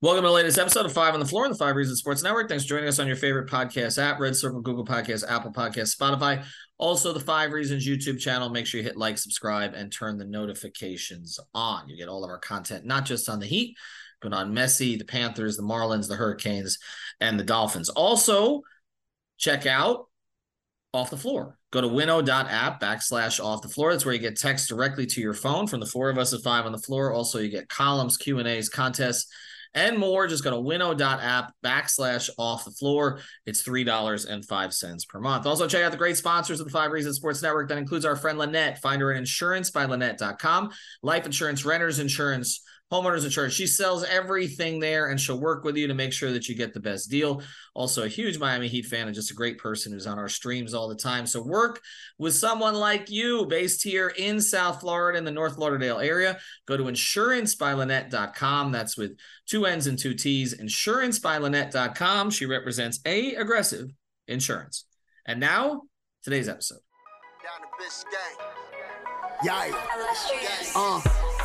Welcome to the latest episode of Five on the Floor on the Five Reasons Sports Network. Thanks for joining us on your favorite podcast app, Red Circle, Google Podcasts, Apple Podcasts, Spotify. Also, the Five Reasons YouTube channel. Make sure you hit like, subscribe, and turn the notifications on. You get all of our content, not just on the Heat, but on Messi, the Panthers, the Marlins, the Hurricanes, and the Dolphins. Also, check out Off the Floor. Go to winnow.app backslash off the floor. That's where you get text directly to your phone from the four of us at Five on the Floor. Also, you get columns, Q&As, contests, and more. Just go to winnow.app backslash off the floor. It's $3.05 per month. Also, check out the great sponsors of the Five Reasons Sports Network. That includes our friend Linnette. Find her at insurancebyLinnette.com. Life insurance, renters insurance, homeowners insurance. She sells everything there and she'll work with you to make sure that you get the best deal. Also, a huge Miami Heat fan and just a great person who's on our streams all the time. So, work with someone like you based here in South Florida in the North Lauderdale area. Go to insurancebyLinnette.com. That's with two N's and two T's. InsurancebyLinnette.com. She represents A Aggressive Insurance. And now, today's episode. Down the bitch gang. Yikes. Uh,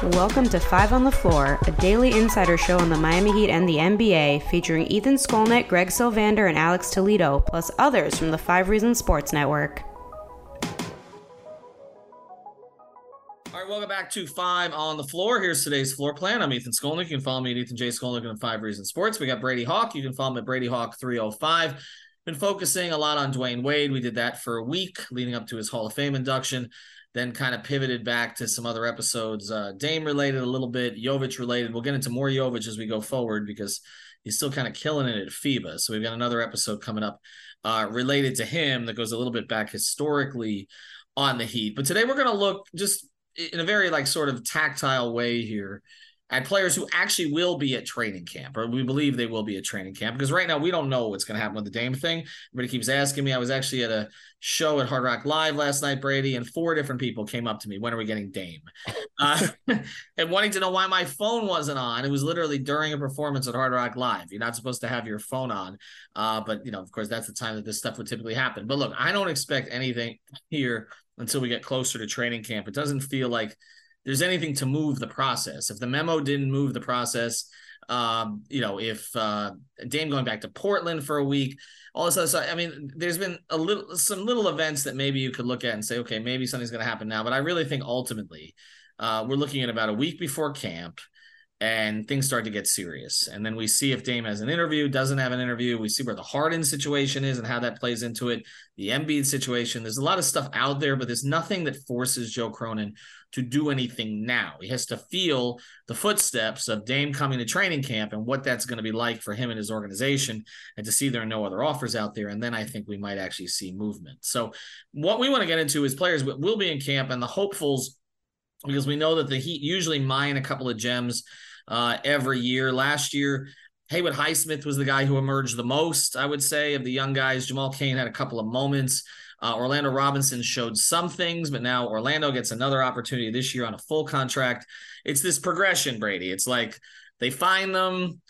Welcome to Five on the Floor, a daily insider show on the Miami Heat and the NBA, featuring Ethan Skolnick, Greg Sylvander, and Alex Toledo, plus others from the Five Reasons Sports Network. All right, welcome back to Five on the Floor. Here's today's floor plan. I'm Ethan Skolnick. You can follow me at Ethan J. Skolnick on Five Reasons Sports. We got Brady Hawk. You can follow me at Brady Hawk 305. Been focusing a lot on Dwyane Wade. We did that for a week leading up to his Hall of Fame induction. Then kind of pivoted back to some other episodes, uh, Dame related a little bit, Jovic related. We'll get into more Jovic as we go forward because he's still kind of killing it at FIBA. So we've got another episode coming up uh, related to him that goes a little bit back historically on the Heat. But today we're going to look just in a very like sort of tactile way here at players who actually will be at training camp, or we believe they will be at training camp. Because right now we don't know what's going to happen with the Dame thing. Everybody keeps asking me. I was actually at a show at Hard Rock Live last night, Brady, and four different people came up to me. When are we getting Dame? Uh, and wanting to know why my phone wasn't on. It was literally during a performance at Hard Rock Live. You're not supposed to have your phone on, uh, but you know, of course, that's the time that this stuff would typically happen. But look, I don't expect anything here until we get closer to training camp. It doesn't feel like there's anything to move the process. If the memo didn't move the process, um, you know, if uh, Dame going back to Portland for a week, all this other stuff. I mean, there's been a little, some little events that maybe you could look at and say, okay, maybe something's going to happen now. But I really think ultimately, uh, we're looking at about a week before camp, and things start to get serious. And then we see if Dame has an interview, doesn't have an interview. We see where the Harden situation is and how that plays into it. The Embiid situation. There's a lot of stuff out there, but there's nothing that forces Joe Cronin to do anything now. He has to feel the footsteps of Dame coming to training camp and what that's going to be like for him and his organization, and to see there are no other offers out there. And then I think we might actually see movement. So, what we want to get into is players will be in camp and the hopefuls, because we know that the Heat usually mine a couple of gems uh, every year. Last year, Haywood Highsmith was the guy who emerged the most, I would say, of the young guys. Jamal Cain had a couple of moments. Uh, Orlando Robinson showed some things, but now Orlando gets another opportunity this year on a full contract. It's this progression, Brady. It's like they find them,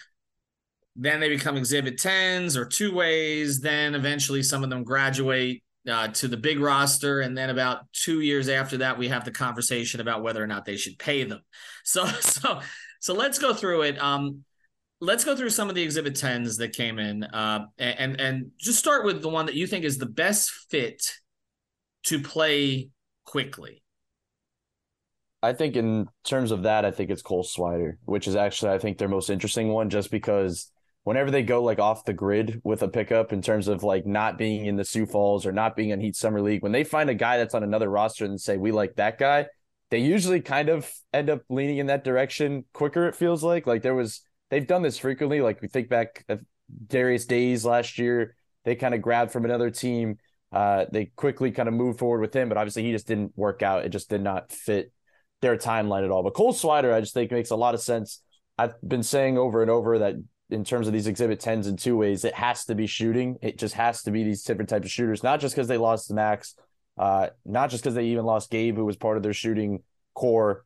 then they become exhibit 10s or two ways. Then eventually some of them graduate uh, to the big roster. And then about two years after that, we have the conversation about whether or not they should pay them. So, so, so let's go through it. Um, let's go through some of the exhibit 10s that came in uh, and and just start with the one that you think is the best fit to play quickly i think in terms of that i think it's cole swider which is actually i think their most interesting one just because whenever they go like off the grid with a pickup in terms of like not being in the Sioux Falls or not being in Heat Summer League, when they find a guy that's on another roster and say we like that guy, they usually kind of end up leaning in that direction quicker. It feels like like there was they've done this frequently. Like we think back Darius Days last year, they kind of grabbed from another team. Uh, they quickly kind of moved forward with him, but obviously he just didn't work out. It just did not fit their timeline at all. But Cole Swider, I just think makes a lot of sense. I've been saying over and over that in terms of these exhibit 10s in two ways, it has to be shooting. It just has to be these different types of shooters, not just because they lost Max, uh, not just because they even lost Gabe, who was part of their shooting core.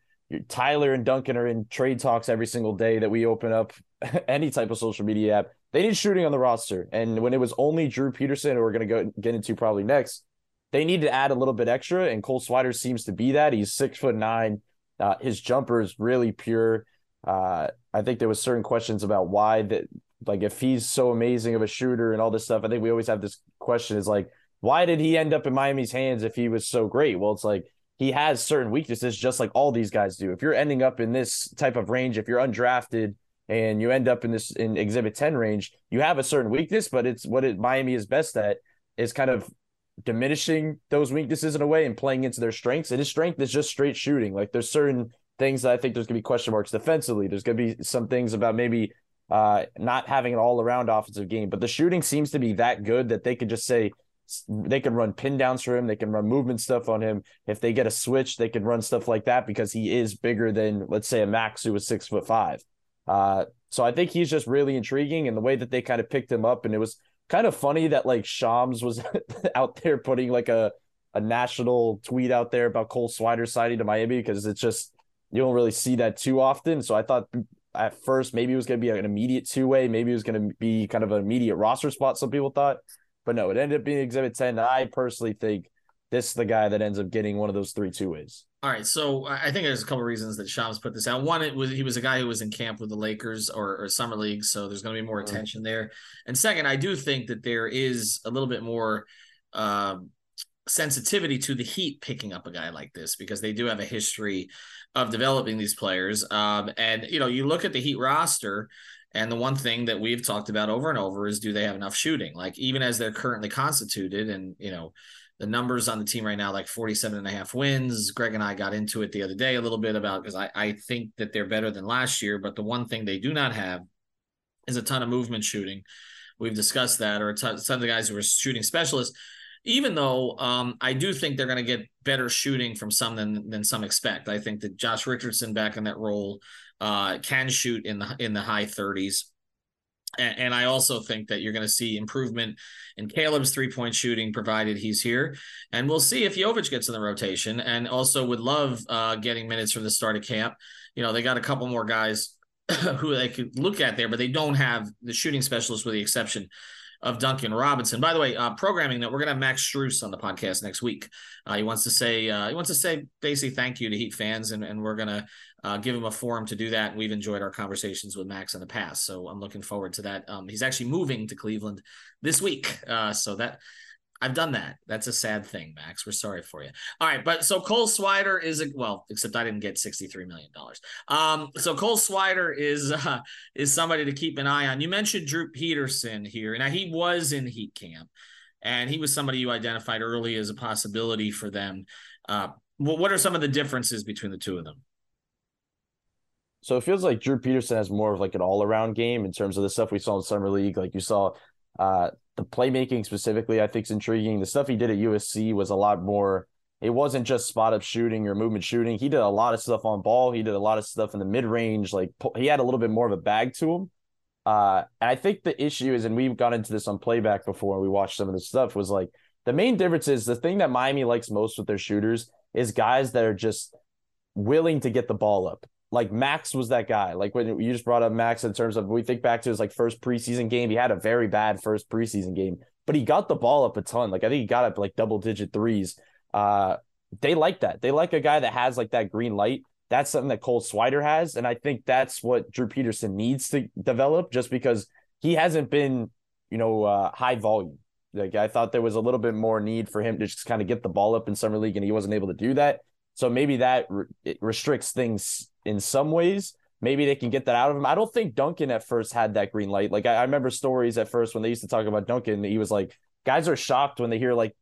Tyler and Duncan are in trade talks every single day that we open up any type of social media app. They need shooting on the roster. And when it was only Drew Peterson, who we're going to go get into probably next, they need to add a little bit extra. And Cole Swider seems to be that. He's six foot nine. Uh, his jumper is really pure. Uh, I think there was certain questions about why that, like, if he's so amazing of a shooter and all this stuff. I think we always have this question: is like, why did he end up in Miami's hands if he was so great? Well, it's like he has certain weaknesses, just like all these guys do. If you're ending up in this type of range, if you're undrafted and you end up in this in Exhibit Ten range, you have a certain weakness, but it's what it, Miami is best at is kind of diminishing those weaknesses in a way and playing into their strengths. And his strength is just straight shooting. Like there's certain things that I think there's going to be question marks defensively. There's going to be some things about maybe uh, not having an all around offensive game, but the shooting seems to be that good that they could just say they can run pin downs for him. They can run movement stuff on him. If they get a switch, they can run stuff like that because he is bigger than, let's say, a Max who was six foot five. Uh, so I think he's just really intriguing, and the way that they kind of picked him up, and it was kind of funny that like Shams was out there putting like a a national tweet out there about Cole Swider signing to Miami because it's just you don't really see that too often. So I thought at first maybe it was going to be an immediate two way, maybe it was going to be kind of an immediate roster spot. Some people thought, but no, it ended up being Exhibit Ten. I personally think this is the guy that ends up getting one of those three two ways. All right, so I think there's a couple reasons that Shams put this out. One, it was he was a guy who was in camp with the Lakers or, or summer league, so there's going to be more mm-hmm. attention there. And second, I do think that there is a little bit more um, sensitivity to the Heat picking up a guy like this because they do have a history of developing these players. Um, and you know, you look at the Heat roster, and the one thing that we've talked about over and over is do they have enough shooting? Like even as they're currently constituted, and you know, the numbers on the team right now, like 47 and a half wins. Greg and I got into it the other day a little bit about because I, I think that they're better than last year, but the one thing they do not have is a ton of movement shooting. We've discussed that, or a ton, ton of the guys who are shooting specialists even though um, I do think they're going to get better shooting from some than than some expect. I think that Josh Richardson back in that role uh, can shoot in the in the high 30s. And, I also think that you're going to see improvement in Caleb's three point shooting, provided he's here. And we'll see if Jovic gets in the rotation. And also would love uh, getting minutes from the start of camp. You know, they got a couple more guys who they could look at there, but they don't have the shooting specialist with the exception of Duncan Robinson. By the way, uh, programming that we're gonna have Max Strus on the podcast next week. Uh, he wants to say uh, he wants to say basically thank you to Heat fans, and, and we're gonna uh, give him a forum to do that. And we've enjoyed our conversations with Max in the past, so I'm looking forward to that. Um, he's actually moving to Cleveland this week, uh, so that I've done that. That's a sad thing, Max. We're sorry for you. All right, but so Cole Swider is a well, except I didn't get sixty three million dollars. Um, so Cole Swider is uh, is somebody to keep an eye on. You mentioned Drew Peterson here. Now he was in Heat camp, and he was somebody you identified early as a possibility for them. Uh, what are some of the differences between the two of them? So it feels like Drew Peterson has more of like an all around game in terms of the stuff we saw in summer league. Like you saw uh, the playmaking specifically, I think, is intriguing. The stuff he did at USC was a lot more. It wasn't just spot up shooting or movement shooting. He did a lot of stuff on ball. He did a lot of stuff in the mid range. Like he had a little bit more of a bag to him. Uh, and I think the issue is, and we've got into this on playback before. We watched some of this stuff. Was like the main difference is the thing that Miami likes most with their shooters is guys that are just willing to get the ball up like Max was that guy. Like when you just brought up Max in terms of we think back to his like first preseason game, he had a very bad first preseason game, but he got the ball up a ton. Like I think he got up like double digit threes. Uh, they like that. They like a guy that has like that green light. That's something that Cole Swider has, and I think that's what Drew Peterson needs to develop. Just because he hasn't been, you know, uh, high volume. Like I thought there was a little bit more need for him to just kind of get the ball up in summer league, and he wasn't able to do that. So maybe that re- restricts things in some ways. maybe they can get that out of him. I don't think Duncan at first had that green light. Like I, I remember stories at first when they used to talk about Duncan, he was like, guys are shocked when they hear like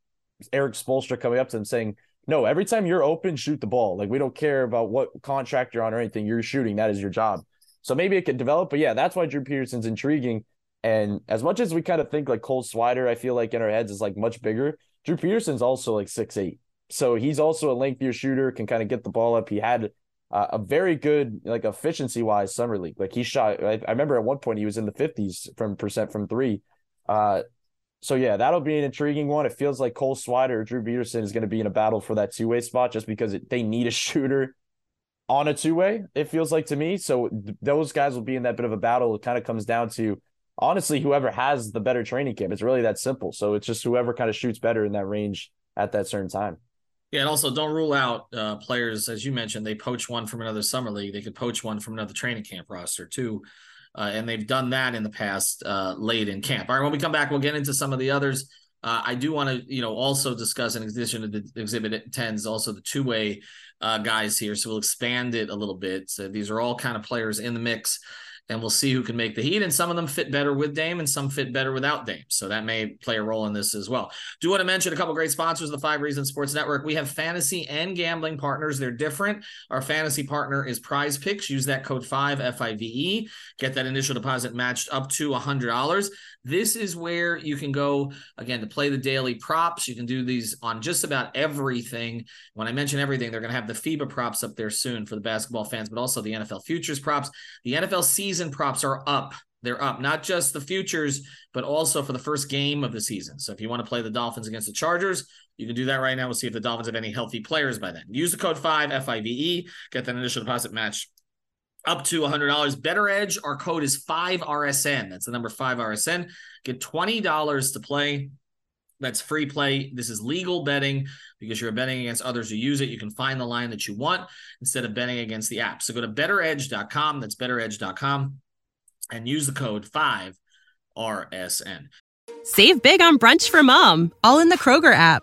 Erik Spoelstra coming up to them saying, no, every time you're open, shoot the ball. Like we don't care about what contract you're on or anything. You're shooting. That is your job. So maybe it could develop. But yeah, that's why Drew Peterson's intriguing. And as much as we kind of think like Cole Swider, I feel like in our heads is like much bigger. Drew Peterson's also like six eight, so he's also a lengthier shooter, can kind of get the ball up. He had uh, a very good like efficiency wise summer league. Like he shot. I, I, remember at one point he was in the fifties from percent from three. Uh, so yeah, that'll be an intriguing one. It feels like Cole Swider or Drew Peterson is going to be in a battle for that two way spot just because it, they need a shooter on a two way. It feels like to me. So th- those guys will be in that bit of a battle. It kind of comes down to honestly whoever has the better training camp. It's really that simple. So it's just whoever kind of shoots better in that range at that certain time. Yeah, and also don't rule out uh, players, as you mentioned, they poach one from another summer league. They could poach one from another training camp roster too. Uh, and they've done that in the past uh, late in camp. All right, when we come back, we'll get into some of the others. Uh, I do want to, you know, also discuss in addition to the exhibit tens, also the two way uh, guys here. So we'll expand it a little bit. So these are all kind of players in the mix and we'll see who can make the heat. And some of them fit better with Dame, and some fit better without Dame. So that may play a role in this as well. Do want to mention a couple great sponsors of the Five Reasons Sports Network. We have fantasy and gambling partners. They're different. Our fantasy partner is PrizePicks. Use that code five F I V E. Get that initial deposit matched up to a hundred dollars. This is where you can go again to play the daily props. You can do these on just about everything. When I mention everything, they're going to have the FIBA props up there soon for the basketball fans, but also the NFL futures props. The NFL season props are up. They're up, not just the futures, but also for the first game of the season. So if you want to play the Dolphins against the Chargers, you can do that right now. We'll see if the Dolphins have any healthy players by then. Use the code 5 F I V E, get that initial deposit match up to $100. BettorEdge, our code is 5RSN. That's the number 5RSN. Get $20 to play. That's free play. This is legal betting because you're betting against others who use it. You can find the line that you want instead of betting against the app. So go to bettoredge.com. That's bettoredge.com and use the code 5RSN. Save big on brunch for mom, all in the Kroger app.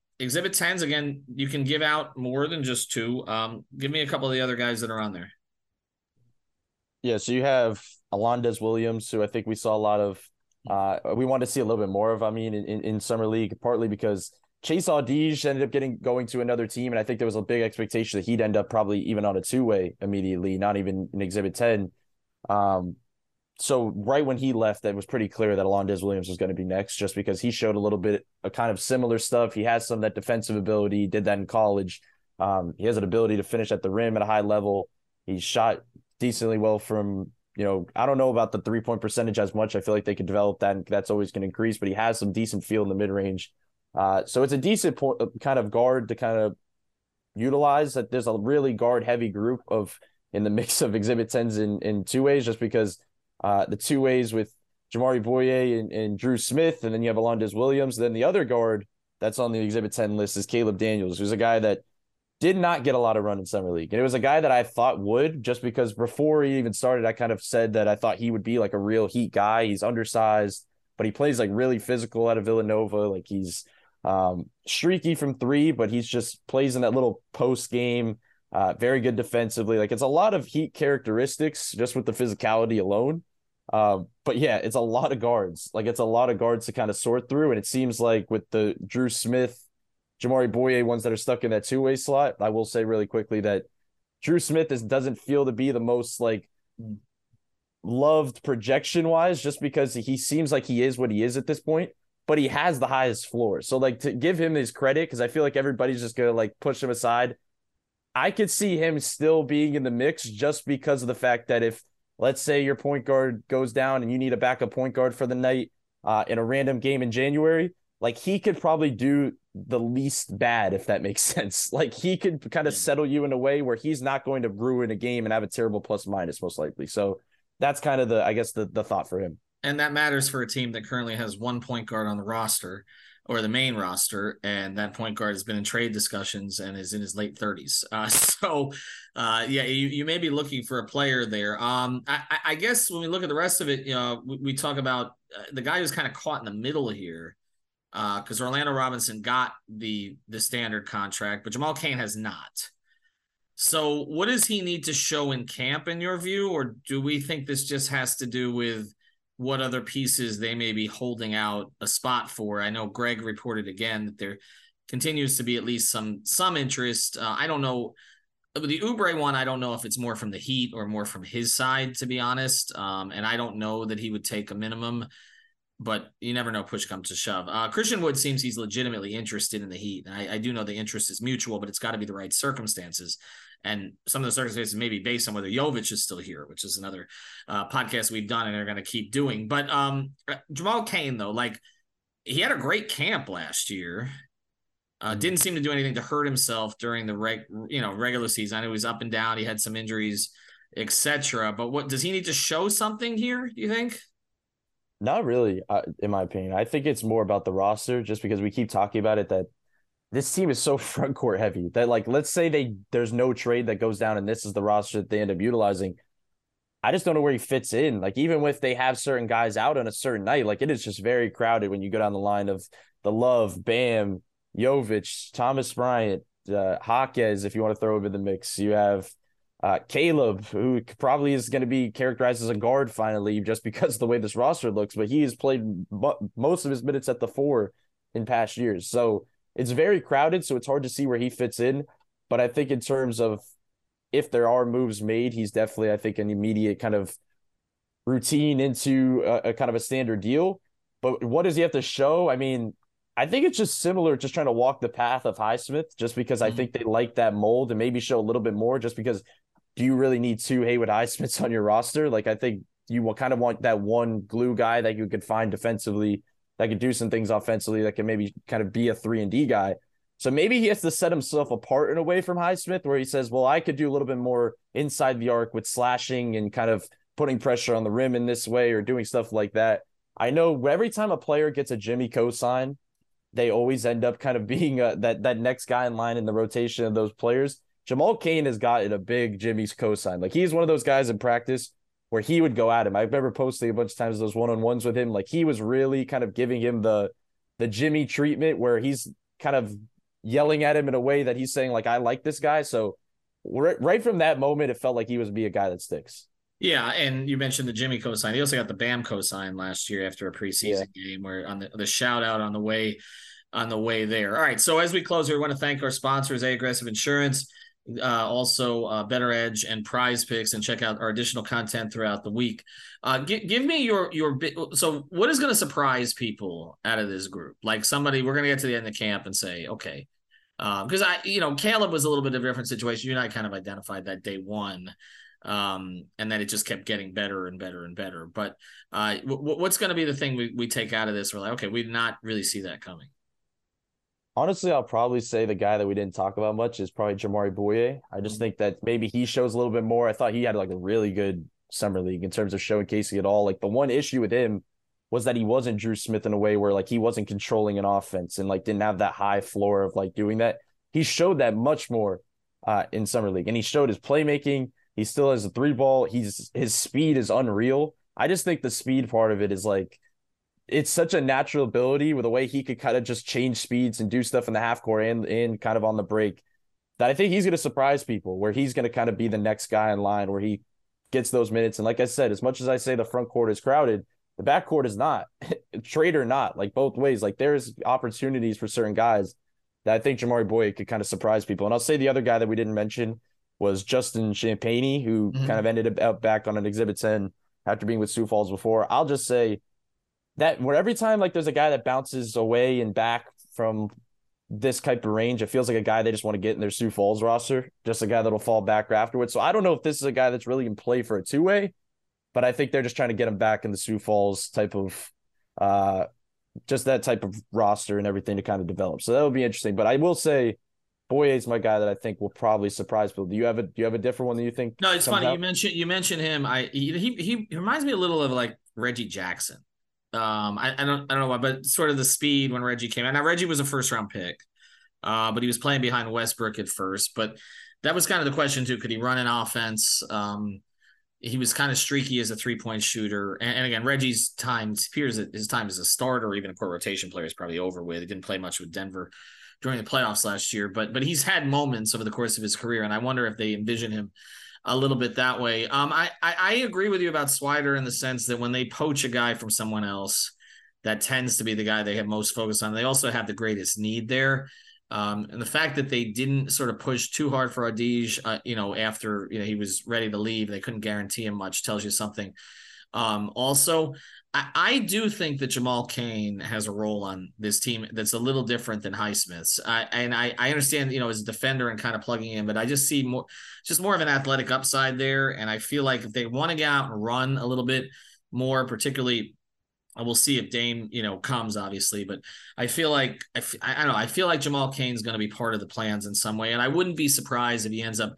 Exhibit 10s, again, you can give out more than just two. Um, give me a couple of the other guys that are on there. Yeah, so you have Alondes Williams, who I think we saw a lot of. Uh, we want to see a little bit more of. I mean, in, in, in summer league, partly because Chase Audige ended up getting going to another team, and I think there was a big expectation that he'd end up probably even on a two way immediately, not even in Exhibit Ten. Um, so right when he left, it was pretty clear that Alondes Williams was going to be next, just because he showed a little bit of kind of similar stuff. He has some of that defensive ability. He did that in college. Um, he has an ability to finish at the rim at a high level. He shot decently well from you know I don't know about the three point percentage as much. I feel like they could develop that, and that's always going to increase. But he has some decent feel in the mid range. Uh, so it's a decent uh, kind of guard to kind of utilize. That there's a really guard heavy group of in the mix of exhibit tens in in two ways, just because uh, the two ways with Jamaree Bouyea and, and, Drew Smith, and then you have Alondes Williams. Then the other guard that's on the Exhibit 10 list is Caleb Daniels, who's a guy that did not get a lot of run in Summer League. And it was a guy that I thought would, just because before he even started, I kind of said that I thought he would be like a real heat guy. He's undersized, but he plays like really physical out of Villanova. Like he's um, streaky from three, but he's just plays in that little post game. Uh, very good defensively. Like it's a lot of heat characteristics just with the physicality alone. Um, but yeah, it's a lot of guards. Like it's a lot of guards to kind of sort through. And it seems like with the Drew Smith, Jamaree Bouyea ones that are stuck in that two way slot, I will say really quickly that Drew Smith is, doesn't feel to be the most like loved projection wise, just because he seems like he is what he is at this point, but he has the highest floor. So like to give him his credit, because I feel like everybody's just gonna like push him aside. I could see him still being in the mix just because of the fact that if let's say your point guard goes down and you need a backup point guard for the night uh, in a random game in January, like he could probably do the least bad if that makes sense. Like he could kind of settle you in a way where he's not going to ruin a game and have a terrible plus minus most likely. So that's kind of the I guess the the thought for him. And that matters for a team that currently has one point guard on the roster or the main roster, and that point guard has been in trade discussions and is in his late 30s. Uh, so, uh, yeah, you, you may be looking for a player there. Um, I, I guess when we look at the rest of it, you know, we, we talk about uh, the guy who's kind of caught in the middle here because uh, Orlando Robinson got the the standard contract, but Jamal Cain has not. So, what does he need to show in camp, in your view, or do we think this just has to do with what other pieces they may be holding out a spot for? I know Greg reported again that there continues to be at least some some interest. Uh, I don't know the Oubre one. I don't know if it's more from the Heat or more from his side, to be honest. Um, and I don't know that he would take a minimum but you never know. Push comes to shove. Uh, Christian Wood seems he's legitimately interested in the Heat, and I, I do know the interest is mutual, but it's got to be the right circumstances. And some of the circumstances may be based on whether Jovic is still here, which is another uh, podcast we've done and are going to keep doing. But um, uh, Jamal Cain, though, like he had a great camp last year. Uh, mm-hmm. didn't seem to do anything to hurt himself during the reg, you know, regular season. I know he was up and down. He had some injuries, etc. But what does he need to show something here? Do you think? Not really, uh, in my opinion. I think it's more about the roster, just because we keep talking about it. That this team is so front court heavy that, like, let's say they there's no trade that goes down, and this is the roster that they end up utilizing. I just don't know where he fits in. Like, even if they have certain guys out on a certain night, like it is just very crowded when you go down the line of the Love, Bam, Jovic, Thomas Bryant, uh, Jaquez, if you want to throw over the mix. You have uh, Caleb, who probably is going to be characterized as a guard finally, just because of the way this roster looks, but he has played most of his minutes at the four in past years. So it's very crowded, so it's hard to see where he fits in. But I think in terms of if there are moves made, he's definitely, I think, an immediate kind of routine into a, a kind of a standard deal. But what does he have to show? I mean, I think it's just similar, just trying to walk the path of Highsmith, just because mm-hmm. I think they like that mold and maybe show a little bit more, just because do you really need two Haywood Highsmiths on your roster? Like, I think you will kind of want that one glue guy that you could find defensively that could do some things offensively that can maybe kind of be a three and D guy. So maybe he has to set himself apart in a way from Highsmith where he says, well, I could do a little bit more inside the arc with slashing and kind of putting pressure on the rim in this way or doing stuff like that. I know every time a player gets a Jimmy cosign, they always end up kind of being a, that that next guy in line in the rotation of those players. Jamal Cain has gotten a big Jimmy's cosign. Like he's one of those guys in practice where he would go at him. I remember posting a bunch of times those one on ones with him. Like he was really kind of giving him the the Jimmy treatment where he's kind of yelling at him in a way that he's saying like I like this guy. So right from that moment, it felt like he was be a guy that sticks. Yeah, and you mentioned the Jimmy cosign. He also got the Bam cosign last year after a preseason yeah. game, where on the the shout out on the way on the way there. All right, so as we close, we want to thank our sponsors, A Aggressive Insurance uh, also uh, BettorEdge and PrizePicks, and check out our additional content throughout the week. Uh, give, give me your your. So, what is going to surprise people out of this group? Like somebody, we're going to get to the end of camp and say, okay, because um, I, you know, Caleb was a little bit of a different situation. You and I kind of identified that day one, um, and then it just kept getting better and better and better. But uh, w- what's going to be the thing we, we take out of this? We're like, okay, we did not really see that coming. Honestly, I'll probably say the guy that we didn't talk about much is probably Jamaree Bouyea. I just mm-hmm. think that maybe he shows a little bit more. I thought he had like a really good summer league in terms of showcasing it all. Like the one issue with him was that he wasn't Drew Smith in a way where like he wasn't controlling an offense and like didn't have that high floor of like doing that. He showed that much more uh, in summer league, and he showed his playmaking. He still has a three ball. He's his speed is unreal. I just think the speed part of it is like it's such a natural ability with the way he could kind of just change speeds and do stuff in the half court and, and kind of on the break that I think he's going to surprise people where he's going to kind of be the next guy in line where he gets those minutes. And like I said, as much as I say the front court is crowded, the back court is not. Trade or not, like both ways. Like there's opportunities for certain guys that I think Jamaree Bouyea could kind of surprise people. And I'll say the other guy that we didn't mention was Justin Champagnie, who mm-hmm. kind of ended up back on an exhibit 10 after being with Sioux Falls before. I'll just say that where every time like there's a guy that bounces away and back from this type of range, it feels like a guy they just want to get in their Sioux Falls roster, just a guy that'll fall back afterwards. So I don't know if this is a guy that's really in play for a two way, but I think they're just trying to get him back in the Sioux Falls type of, uh, just that type of roster and everything to kind of develop. So that would be interesting. But I will say, Bouyea's my guy that I think will probably surprise people. Do you have a do you have a different one that you think? No, it's funny out? you mentioned you mentioned him. I he, he he reminds me a little of like Reggie Jackson. Um, I, I don't I don't know why, but sort of the speed when Reggie came out. Now Reggie was a first round pick, uh, but he was playing behind Westbrook at first. But that was kind of the question too. Could he run an offense? Um, he was kind of streaky as a three point shooter. And, and, again, Reggie's time appears that his time as a starter or even a core rotation player is probably over with. He didn't play much with Denver during the playoffs last year, but but he's had moments over the course of his career, and I wonder if they envision him a little bit that way. Um, I, I, I agree with you about Swider in the sense that when they poach a guy from someone else, that tends to be the guy they have most focus on. They also have the greatest need there. Um, and the fact that they didn't sort of push too hard for Audige, uh, you know, after you know he was ready to leave, they couldn't guarantee him much. Tells you something. Um, also, I, do think that Jamal Cain has a role on this team that's a little different than Highsmith's. I, and I, I understand, you know, as a defender and kind of plugging in, but I just see more, just more of an athletic upside there. And I feel like if they want to get out and run a little bit more, particularly we'll see if Dame, you know, comes obviously, but I feel like I, I don't know. I feel like Jamal Cain's going to be part of the plans in some way, and I wouldn't be surprised if he ends up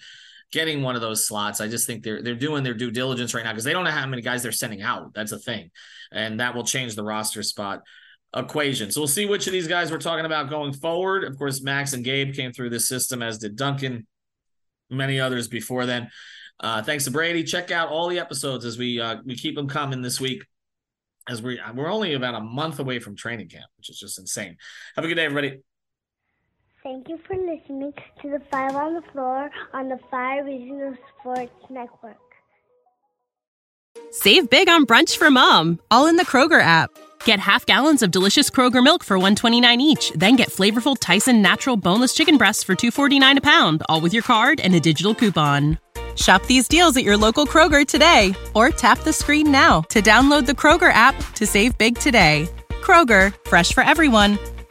getting one of those slots. I just think they're they're doing their due diligence right now because they don't know how many guys they're sending out. That's a thing, and that will change the roster spot equation. So we'll see which of these guys we're talking about going forward. Of course, Max and Gabe came through this system, as did Duncan, many others before then. Uh, thanks to Brady. Check out all the episodes as we uh, we keep them coming this week as we we're only about a month away from training camp, which is just insane. Have a good day, everybody. Thank you for listening to the Five on the Floor on the Five Reasons Sports Network. Save big on brunch for mom, all in the Kroger app. Get half gallons of delicious Kroger milk for 129 each, then get flavorful Tyson natural boneless chicken breasts for 249 a pound, all with your card and a digital coupon. Shop these deals at your local Kroger today or tap the screen now to download the Kroger app to save big today. Kroger, fresh for everyone.